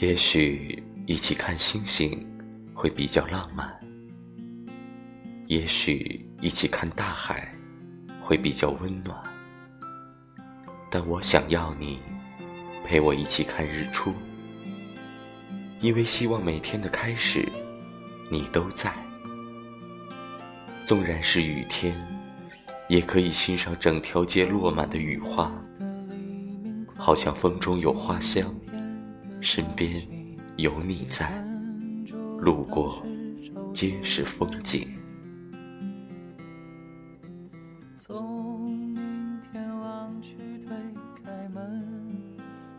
也许一起看星星会比较浪漫，也许一起看大海会比较温暖，但我想要你陪我一起看日出，因为希望每天的开始你都在。纵然是雨天，也可以欣赏整条街落满的雨花，好像风中有花香。身边有你在路过皆是风景。从明天望去